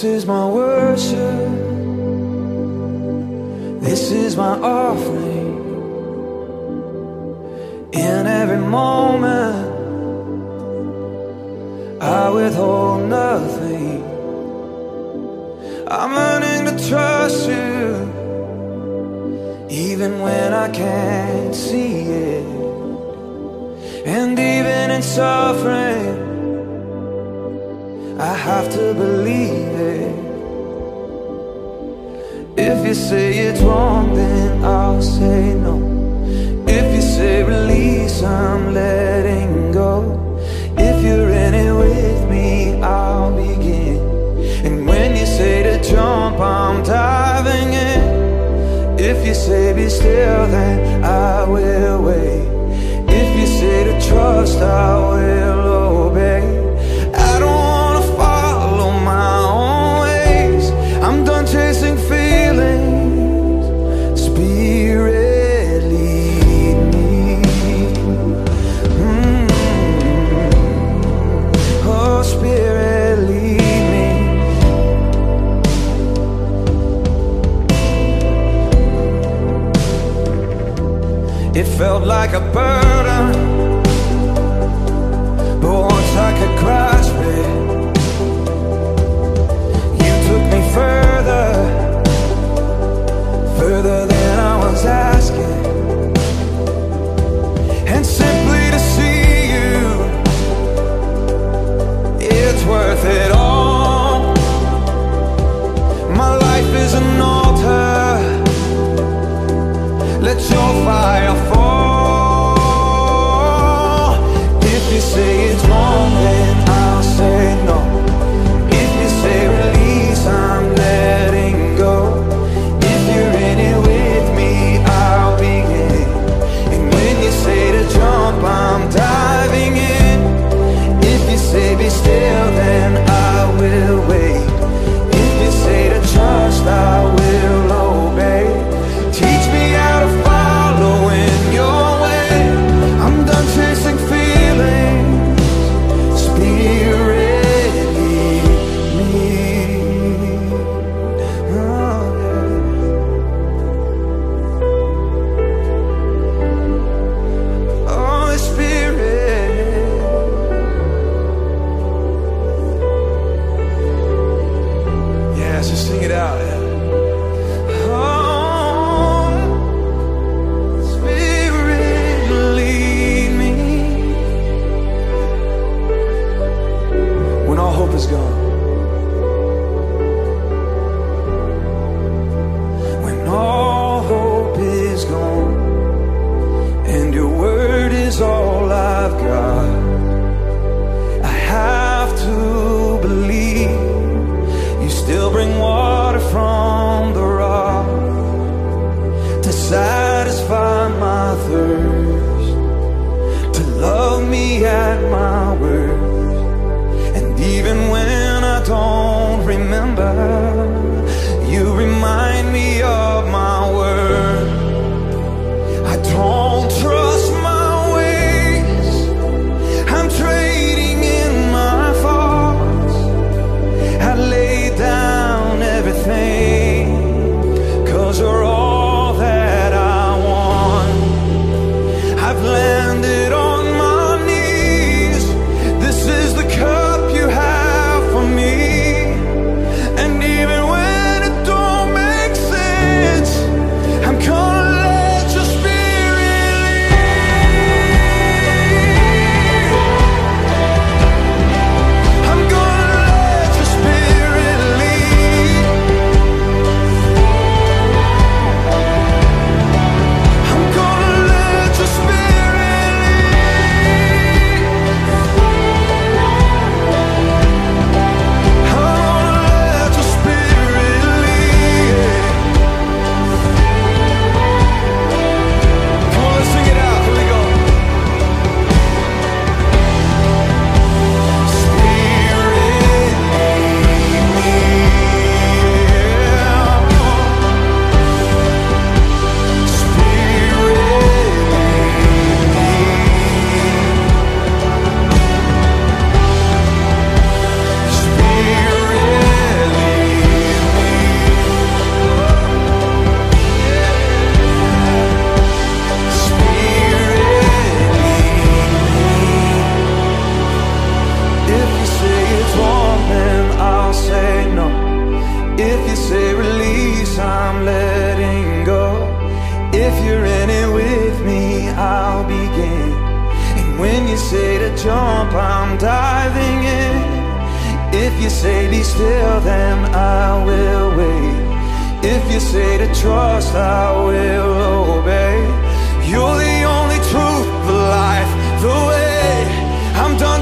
This is my worship. This is my offering. In every moment, I withhold nothing. I'm learning to trust you, even when I can't see it. And even in suffering, I have to believe it. If you say it's wrong, then I'll say no. If you say release, I'm letting go. If you're in it with me, I'll begin. And when you say to jump, I'm diving in. If you say be still, then I will wait. If you say to trust, I will felt like a bird If you say release, I'm letting go. If you're in it with me, I'll begin. And when you say to jump, I'm diving in. If you say be still, then I will wait. If you say to trust, I will obey. You're the only truth, the life, the way. I'm done.